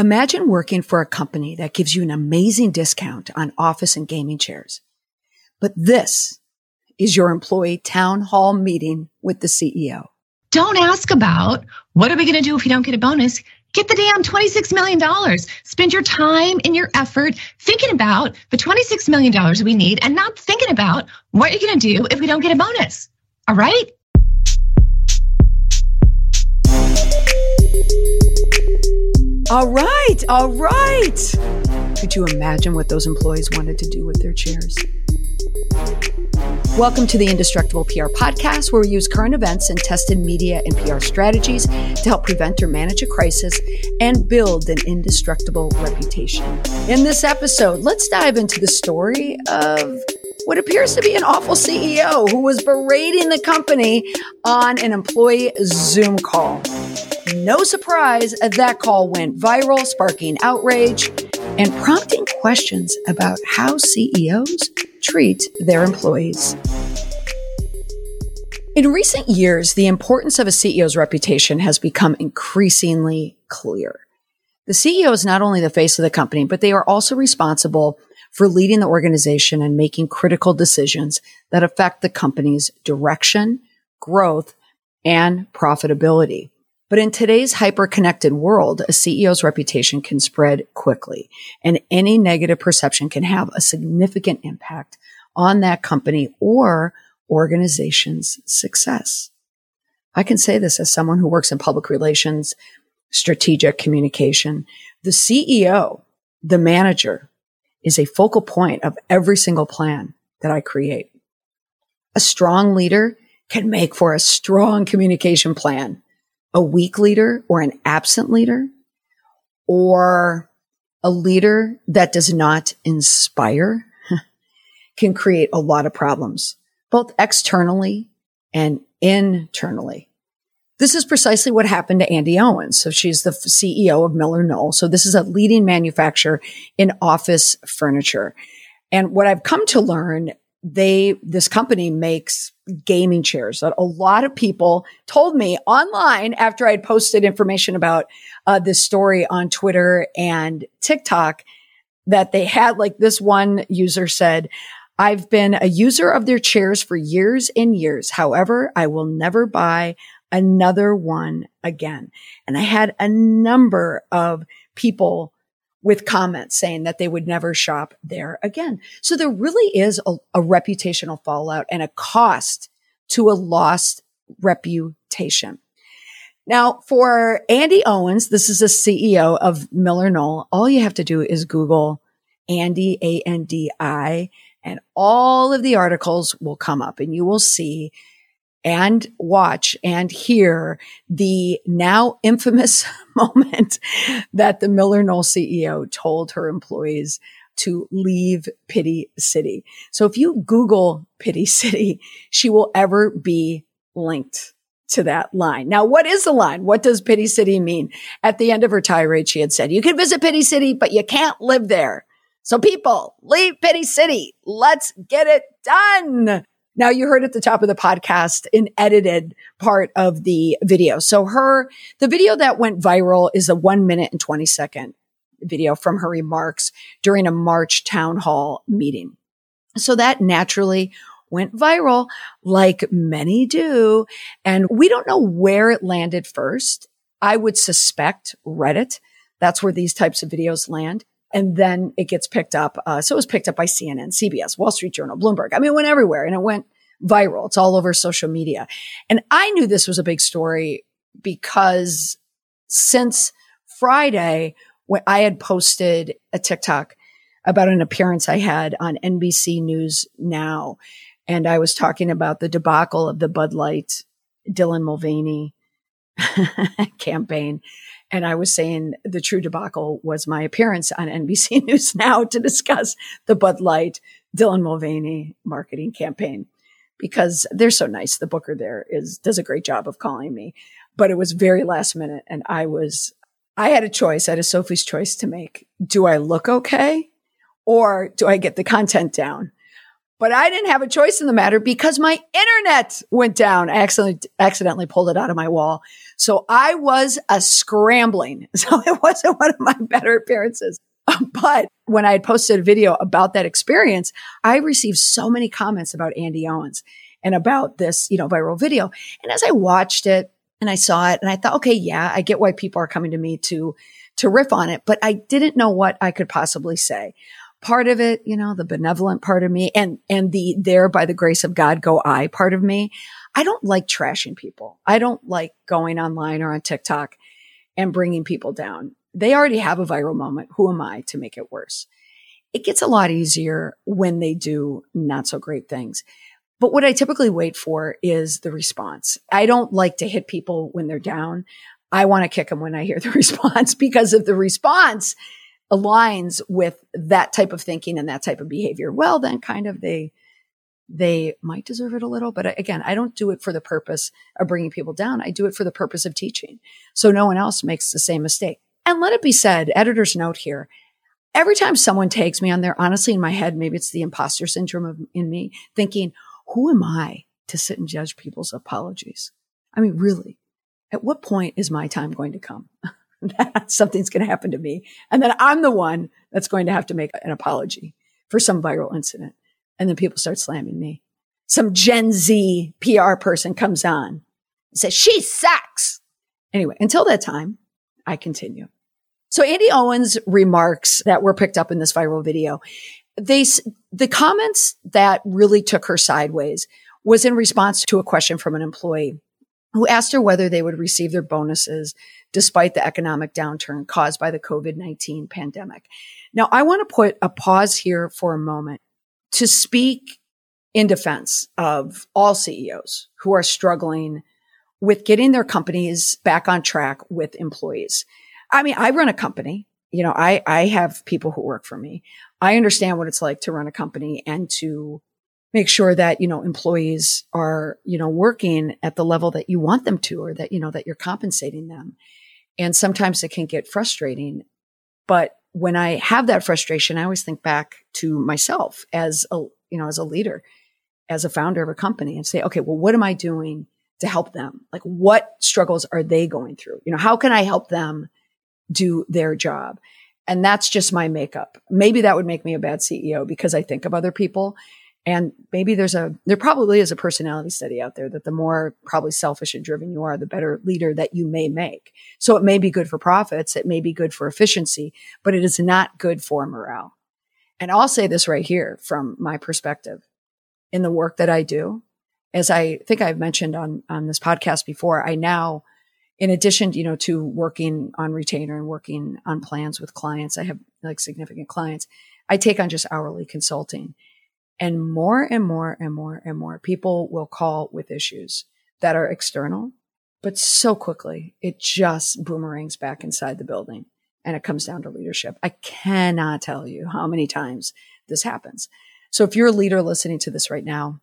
Imagine working for a company that gives you an amazing discount on office and gaming chairs. But this is your employee town hall meeting with the CEO. Don't ask about what are we going to do if we don't get a bonus? Get the damn $26 million. Spend your time and your effort thinking about the $26 million we need and not thinking about what you're going to do if we don't get a bonus. All right? All right, all right. Could you imagine what those employees wanted to do with their chairs? Welcome to the Indestructible PR podcast, where we use current events and tested media and PR strategies to help prevent or manage a crisis and build an indestructible reputation. In this episode, let's dive into the story of what appears to be an awful CEO who was berating the company on an employee Zoom call. No surprise, that call went viral, sparking outrage and prompting questions about how CEOs treat their employees. In recent years, the importance of a CEO's reputation has become increasingly clear. The CEO is not only the face of the company, but they are also responsible for leading the organization and making critical decisions that affect the company's direction, growth, and profitability. But in today's hyper connected world, a CEO's reputation can spread quickly and any negative perception can have a significant impact on that company or organization's success. I can say this as someone who works in public relations, strategic communication. The CEO, the manager is a focal point of every single plan that I create. A strong leader can make for a strong communication plan a weak leader or an absent leader or a leader that does not inspire can create a lot of problems, both externally and internally. This is precisely what happened to Andi Owens. So she's the CEO of MillerKnoll. So this is a leading manufacturer in office furniture. And what I've come to learn they, this company makes gaming chairs that a lot of people told me online after I'd posted information about uh, this story on Twitter and TikTok that they had like this one user said, I've been a user of their chairs for years and years. However, I will never buy another one again. And I had a number of people with comments saying that they would never shop there again. So there really is a, a reputational fallout and a cost to a lost reputation. Now, for Andi Owens, this is a CEO of MillerKnoll. All you have to do is Google Andi, A-N-D-I, and all of the articles will come up and you will see and watch and hear the now infamous moment that the MillerKnoll CEO told her employees to leave Pity City. So if you Google Pity City, she will ever be linked to that line. Now, what is the line? What does Pity City mean? At the end of her tirade, she had said, you can visit Pity City, but you can't live there. So people, leave Pity City. Let's get it done. Now you heard at the top of the podcast an edited part of the video. So her, the video that went viral is a one minute and 20 second video from her remarks during a March town hall meeting. So that naturally went viral like many do. And we don't know where it landed first. I would suspect Reddit. That's where these types of videos land and then it gets picked up. Uh, so it was picked up by CNN, CBS, Wall Street Journal, Bloomberg. I mean, it went everywhere and it went viral. It's all over social media. And I knew this was a big story because since Friday, when I had posted a TikTok about an appearance I had on NBC News Now, and I was talking about the debacle of the Bud Light Dylan Mulvaney campaign. And I was saying the true debacle was my appearance on NBC News Now to discuss the Bud Light Dylan Mulvaney marketing campaign because they're so nice. The booker there is does a great job of calling me, but it was very last minute, and I was I had a choice. I had a Sophie's choice to make. Do I look okay, or do I get the content down? But I didn't have a choice in the matter because my internet went down. I accidentally, accidentally pulled it out of my wall. So I was a scrambling. So it wasn't one of my better appearances. But when I had posted a video about that experience, I received so many comments about Andi Owens and about this, you know, viral video. And as I watched it and I saw it and I thought, okay, yeah, I get why people are coming to me to, to riff on it, but I didn't know what I could possibly say part of it, you know, the benevolent part of me and, and the there by the grace of God go I part of me. I don't like trashing people. I don't like going online or on TikTok and bringing people down. They already have a viral moment. Who am I to make it worse? It gets a lot easier when they do not so great things. But what I typically wait for is the response. I don't like to hit people when they're down. I want to kick them when I hear the response because if the response aligns with that type of thinking and that type of behavior, well, then kind of they, they might deserve it a little. But uh, again, I don't do it for the purpose of bringing people down. I do it for the purpose of teaching. So no one else makes the same mistake. And let it be said, editor's note here. Every time someone takes me on there, honestly, in my head, maybe it's the imposter syndrome of, in me thinking, who am I to sit and judge people's apologies? I mean, really, at what point is my time going to come? something's going to happen to me. And then I'm the one that's going to have to make an apology for some viral incident. And then people start slamming me. Some Gen Z PR person comes on and says, she sucks. Anyway, until that time, I continue. So Andi Owens remarks that were picked up in this viral video, they, the comments that really took her sideways was in response to a question from an employee who asked her whether they would receive their bonuses despite the economic downturn caused by the COVID-19 pandemic. Now, I want to put a pause here for a moment to speak in defense of all CEOs who are struggling with getting their companies back on track with employees. I mean, I run a company. You know, I, I have people who work for me. I understand what it's like to run a company and to make sure that, you know, employees are, you know, working at the level that you want them to or that, you know, that you're compensating them. And sometimes it can get frustrating. But when I have that frustration, I always think back to myself as a, you know, as a leader, as a founder of a company and say, okay, well, what am I doing to help them? Like what struggles are they going through? You know, how can I help them do their job? And that's just my makeup. Maybe that would make me a bad CEO because I think of other people and maybe there's a, there probably is a personality study out there that the more probably selfish and driven you are, the better leader that you may make. So it may be good for profits. It may be good for efficiency, but it is not good for morale. And I'll say this right here from my perspective in the work that I do. As I think I've mentioned on, on this podcast before, I now, in addition, you know, to working on retainer and working on plans with clients, I have like significant clients. I take on just hourly consulting and more and more and more and more people will call with issues that are external, but so quickly it just boomerangs back inside the building and it comes down to leadership. I cannot tell you how many times this happens. So if you're a leader listening to this right now,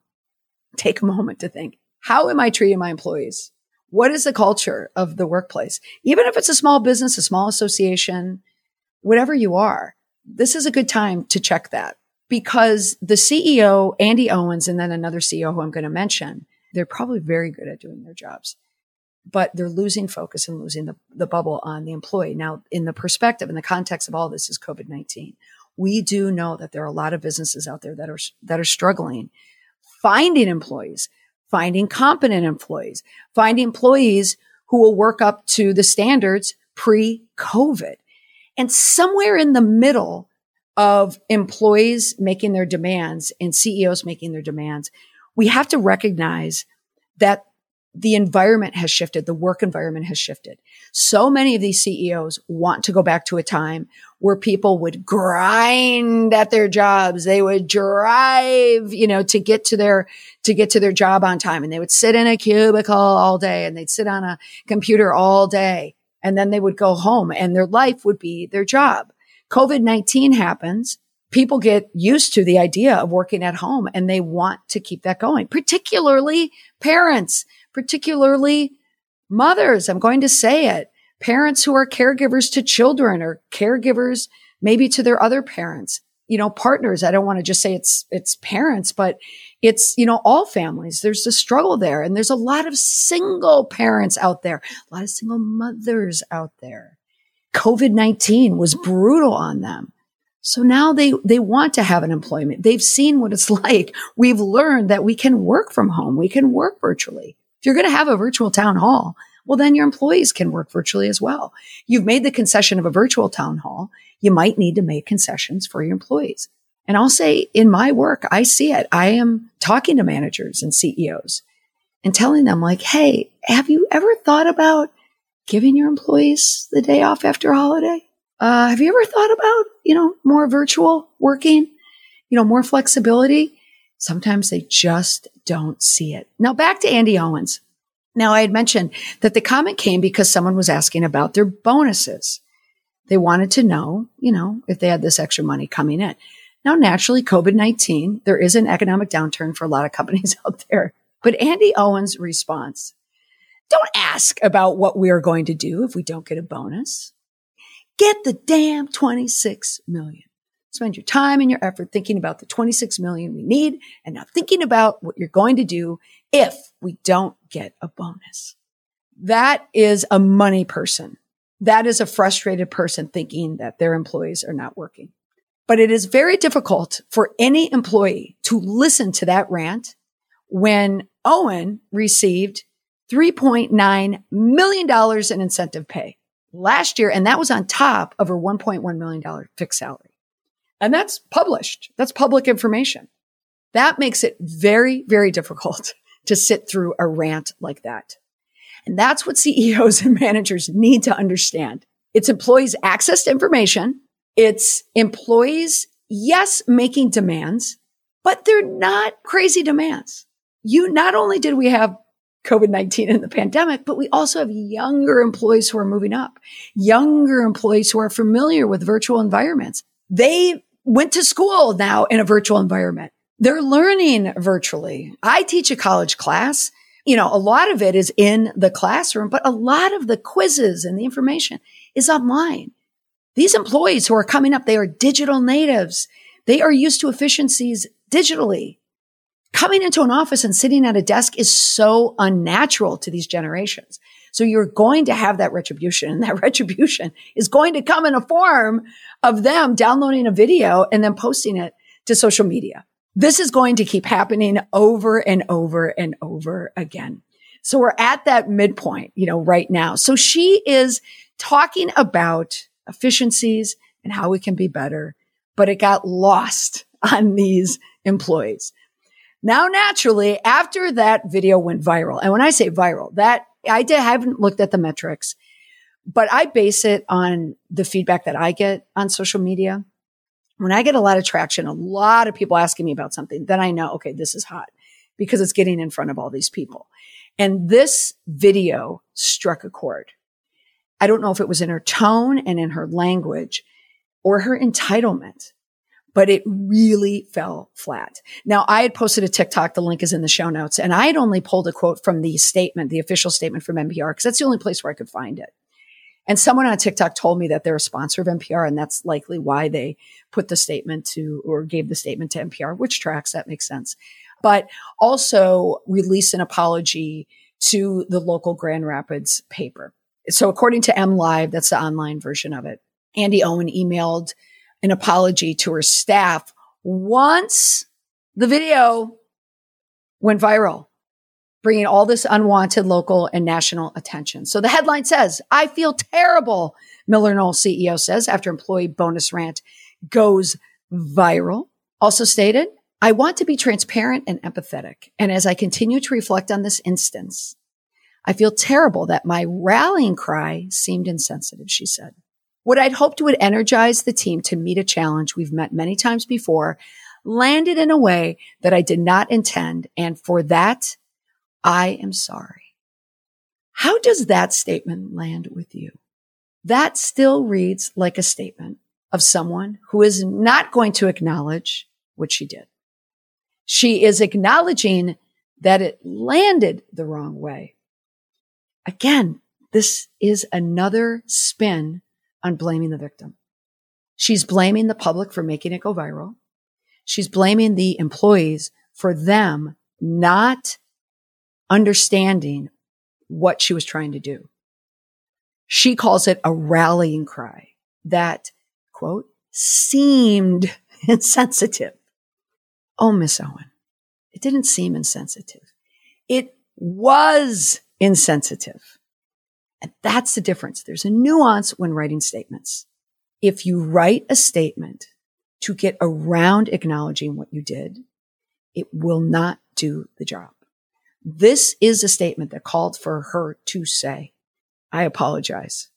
take a moment to think, how am I treating my employees? What is the culture of the workplace? Even if it's a small business, a small association, whatever you are, this is a good time to check that because the CEO, Andi Owens, and then another CEO who I'm going to mention, they're probably very good at doing their jobs, but they're losing focus and losing the, the bubble on the employee. Now, in the perspective, in the context of all this is COVID-19. We do know that there are a lot of businesses out there that are, that are struggling finding employees, finding competent employees, finding employees who will work up to the standards pre COVID. And somewhere in the middle, of employees making their demands and CEOs making their demands, we have to recognize that the environment has shifted. The work environment has shifted. So many of these CEOs want to go back to a time where people would grind at their jobs. They would drive, you know, to get to their, to get to their job on time and they would sit in a cubicle all day and they'd sit on a computer all day and then they would go home and their life would be their job. COVID-19 happens, people get used to the idea of working at home and they want to keep that going, particularly parents, particularly mothers. I'm going to say it. Parents who are caregivers to children or caregivers maybe to their other parents. you know, partners. I don't want to just say it's, it's parents, but it's, you know, all families. There's a struggle there. And there's a lot of single parents out there, a lot of single mothers out there. COVID-19 was brutal on them. So now they, they want to have an employment. They've seen what it's like. We've learned that we can work from home. We can work virtually. If you're going to have a virtual town hall, well, then your employees can work virtually as well. You've made the concession of a virtual town hall. You might need to make concessions for your employees. And I'll say in my work, I see it. I am talking to managers and CEOs and telling them like, Hey, have you ever thought about giving your employees the day off after a holiday? Uh, have you ever thought about, you know, more virtual working, you know, more flexibility? Sometimes they just don't see it. Now back to Andi Owens. Now, I had mentioned that the comment came because someone was asking about their bonuses. They wanted to know, you know, if they had this extra money coming in. Now, naturally, COVID 19, there is an economic downturn for a lot of companies out there. But Andi Owens' response don't ask about what we are going to do if we don't get a bonus. Get the damn 26 million. Spend your time and your effort thinking about the 26 million we need and not thinking about what you're going to do if we don't get a bonus. That is a money person. That is a frustrated person thinking that their employees are not working. But it is very difficult for any employee to listen to that rant when Owen received $3.9 million in incentive pay last year. And that was on top of her $1.1 million fixed salary. And that's published. That's public information. That makes it very, very difficult to sit through a rant like that. And that's what CEOs and managers need to understand. It's employees access to information. It's employees, yes, making demands, but they're not crazy demands. You not only did we have COVID-19 and the pandemic, but we also have younger employees who are moving up, younger employees who are familiar with virtual environments. They went to school now in a virtual environment. They're learning virtually. I teach a college class. You know, a lot of it is in the classroom, but a lot of the quizzes and the information is online. These employees who are coming up, they are digital natives. They are used to efficiencies digitally. Coming into an office and sitting at a desk is so unnatural to these generations. So you're going to have that retribution and that retribution is going to come in a form of them downloading a video and then posting it to social media. This is going to keep happening over and over and over again. So we're at that midpoint, you know, right now. So she is talking about efficiencies and how we can be better, but it got lost on these employees. Now, naturally, after that video went viral, and when I say viral, that I did, haven't looked at the metrics, but I base it on the feedback that I get on social media when I get a lot of traction, a lot of people asking me about something, then I know, okay, this is hot because it's getting in front of all these people. And this video struck a chord. I don't know if it was in her tone and in her language or her entitlement, but it really fell flat. Now I had posted a TikTok. The link is in the show notes and I had only pulled a quote from the statement, the official statement from NPR, because that's the only place where I could find it. And someone on TikTok told me that they're a sponsor of NPR, and that's likely why they put the statement to or gave the statement to NPR, which tracks that makes sense. But also release an apology to the local Grand Rapids paper. So according to MLive, that's the online version of it. Andi Owen emailed an apology to her staff once the video went viral bringing all this unwanted local and national attention. So the headline says, I feel terrible, MillerKnoll CEO says after employee bonus rant goes viral. Also stated, I want to be transparent and empathetic. And as I continue to reflect on this instance, I feel terrible that my rallying cry seemed insensitive, she said. What I'd hoped would energize the team to meet a challenge we've met many times before landed in a way that I did not intend. And for that, I am sorry. How does that statement land with you? That still reads like a statement of someone who is not going to acknowledge what she did. She is acknowledging that it landed the wrong way. Again, this is another spin on blaming the victim. She's blaming the public for making it go viral. She's blaming the employees for them not understanding what she was trying to do. She calls it a rallying cry that, quote, seemed insensitive. Oh, Miss Owen, it didn't seem insensitive. It was insensitive. And that's the difference. There's a nuance when writing statements. If you write a statement to get around acknowledging what you did, it will not do the job. This is a statement that called for her to say, I apologize.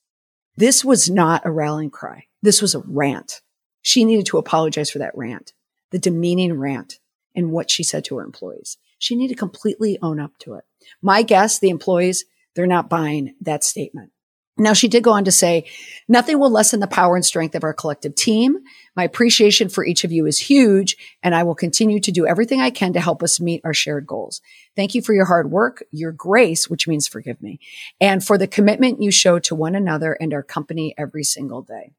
This was not a rallying cry. This was a rant. She needed to apologize for that rant, the demeaning rant and what she said to her employees. She needed to completely own up to it. My guess, the employees, they're not buying that statement. Now, she did go on to say, nothing will lessen the power and strength of our collective team. My appreciation for each of you is huge, and I will continue to do everything I can to help us meet our shared goals. Thank you for your hard work, your grace, which means forgive me, and for the commitment you show to one another and our company every single day.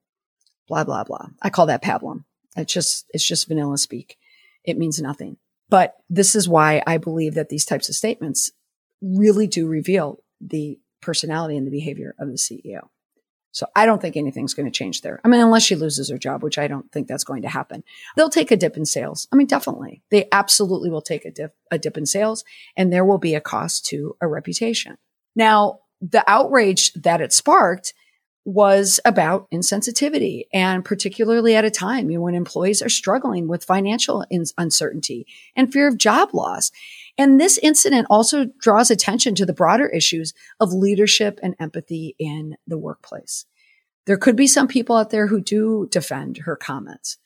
Blah, blah, blah. I call that pablum. It's just, it's just vanilla speak. It means nothing. But this is why I believe that these types of statements really do reveal the personality and the behavior of the CEO. So I don't think anything's going to change there. I mean, unless she loses her job, which I don't think that's going to happen. They'll take a dip in sales. I mean, definitely. They absolutely will take a dip, a dip in sales and there will be a cost to a reputation. Now, the outrage that it sparked was about insensitivity and particularly at a time you know, when employees are struggling with financial uncertainty and fear of job loss. And this incident also draws attention to the broader issues of leadership and empathy in the workplace. There could be some people out there who do defend her comments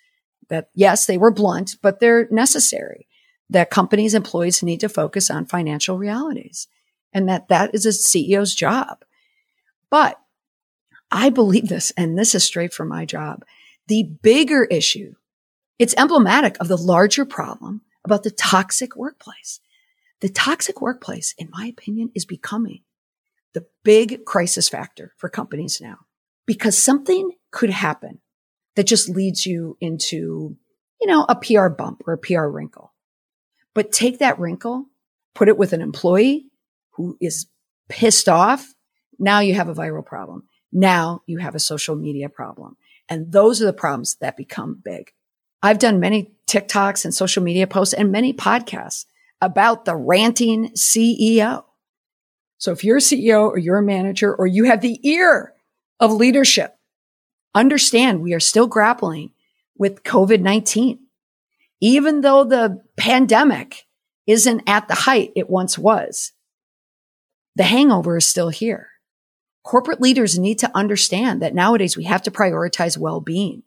that yes, they were blunt, but they're necessary that companies employees need to focus on financial realities and that that is a CEO's job. But I believe this, and this is straight from my job. The bigger issue, it's emblematic of the larger problem about the toxic workplace. The toxic workplace, in my opinion, is becoming the big crisis factor for companies now because something could happen that just leads you into, you know, a PR bump or a PR wrinkle. But take that wrinkle, put it with an employee who is pissed off. Now you have a viral problem. Now you have a social media problem. And those are the problems that become big. I've done many TikToks and social media posts and many podcasts about the ranting CEO. So if you're a CEO or you're a manager or you have the ear of leadership, understand we are still grappling with COVID-19. Even though the pandemic isn't at the height it once was, the hangover is still here corporate leaders need to understand that nowadays we have to prioritize well-being.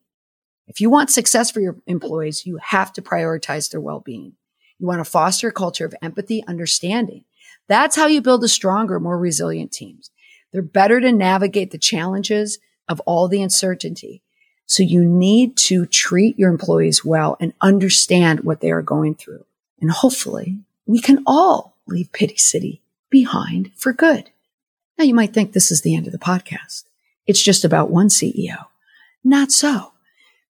If you want success for your employees, you have to prioritize their well-being. You want to foster a culture of empathy, understanding. That's how you build a stronger, more resilient teams. They're better to navigate the challenges of all the uncertainty. So you need to treat your employees well and understand what they are going through. And hopefully we can all leave Pity City behind for good. Now you might think this is the end of the podcast. It's just about one CEO. Not so.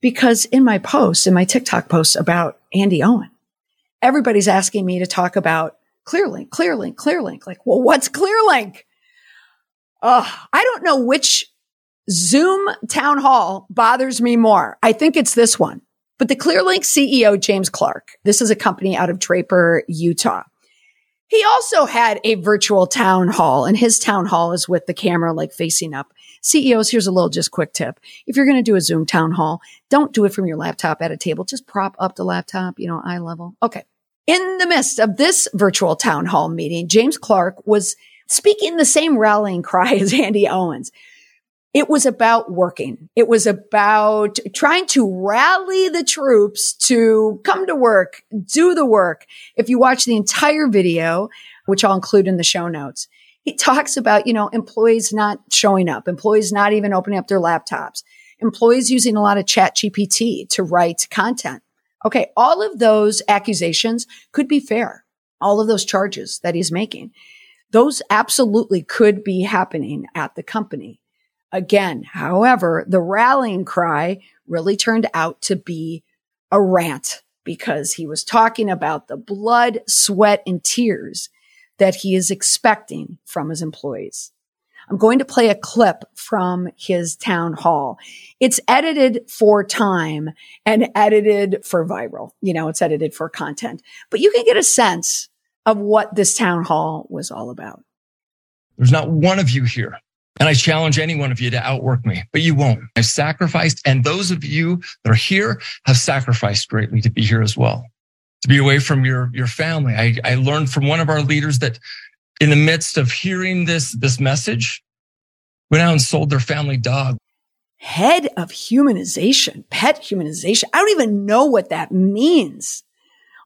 Because in my posts, in my TikTok posts about Andi Owen, everybody's asking me to talk about Clearlink, Clearlink, Clearlink. Like, well, what's Clearlink? Uh, I don't know which Zoom town hall bothers me more. I think it's this one. But the Clearlink CEO, James Clarke, this is a company out of Draper, Utah. He also had a virtual town hall and his town hall is with the camera like facing up. CEOs, here's a little just quick tip. If you're going to do a Zoom town hall, don't do it from your laptop at a table. Just prop up the laptop, you know, eye level. Okay. In the midst of this virtual town hall meeting, James Clarke was speaking the same rallying cry as Andi Owens. It was about working. It was about trying to rally the troops to come to work, do the work. If you watch the entire video, which I'll include in the show notes, he talks about, you know, employees not showing up, employees not even opening up their laptops, employees using a lot of ChatGPT to write content. Okay. All of those accusations could be fair. All of those charges that he's making, those absolutely could be happening at the company. Again, however, the rallying cry really turned out to be a rant because he was talking about the blood, sweat, and tears that he is expecting from his employees. I'm going to play a clip from his town hall. It's edited for time and edited for viral. You know, it's edited for content, but you can get a sense of what this town hall was all about. There's not one of you here. And I challenge any one of you to outwork me, but you won't. I've sacrificed. And those of you that are here have sacrificed greatly to be here as well, to be away from your, your family. I, I learned from one of our leaders that in the midst of hearing this, this message, went out and sold their family dog. Head of humanization, pet humanization. I don't even know what that means.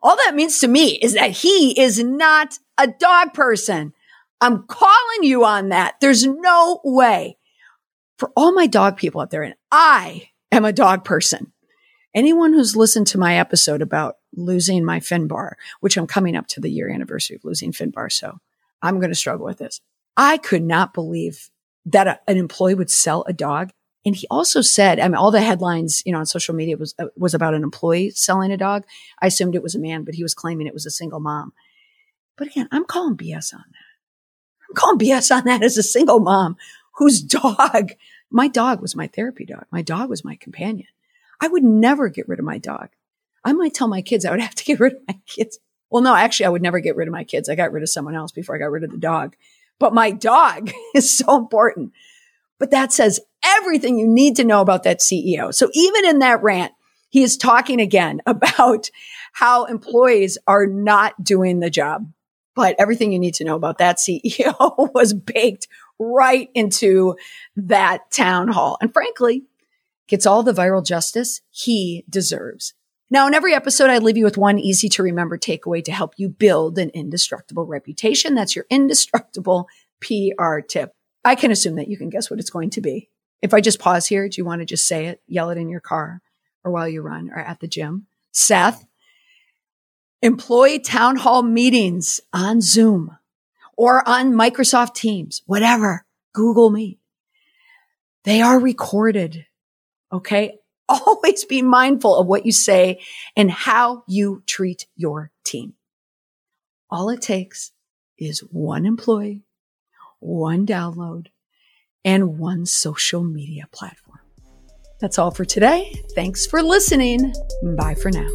All that means to me is that he is not a dog person. I'm calling you on that. There's no way for all my dog people out there. And I am a dog person. Anyone who's listened to my episode about losing my Finbar, which I'm coming up to the year anniversary of losing Finbar. So I'm going to struggle with this. I could not believe that a, an employee would sell a dog. And he also said, I mean, all the headlines, you know, on social media was, uh, was about an employee selling a dog. I assumed it was a man, but he was claiming it was a single mom. But again, I'm calling BS on that. I'm calling BS on that as a single mom whose dog, my dog was my therapy dog. My dog was my companion. I would never get rid of my dog. I might tell my kids I would have to get rid of my kids. Well, no, actually, I would never get rid of my kids. I got rid of someone else before I got rid of the dog but my dog is so important. But that says everything you need to know about that CEO. So even in that rant, he is talking again about how employees are not doing the job. But everything you need to know about that CEO was baked right into that town hall. And frankly, gets all the viral justice he deserves. Now, in every episode, I leave you with one easy to remember takeaway to help you build an indestructible reputation. That's your indestructible PR tip. I can assume that you can guess what it's going to be. If I just pause here, do you want to just say it, yell it in your car or while you run or at the gym? Seth, employee town hall meetings on Zoom or on Microsoft Teams, whatever, Google Meet. They are recorded. Okay always be mindful of what you say and how you treat your team. All it takes is one employee, one download, and one social media platform. That's all for today. Thanks for listening. Bye for now.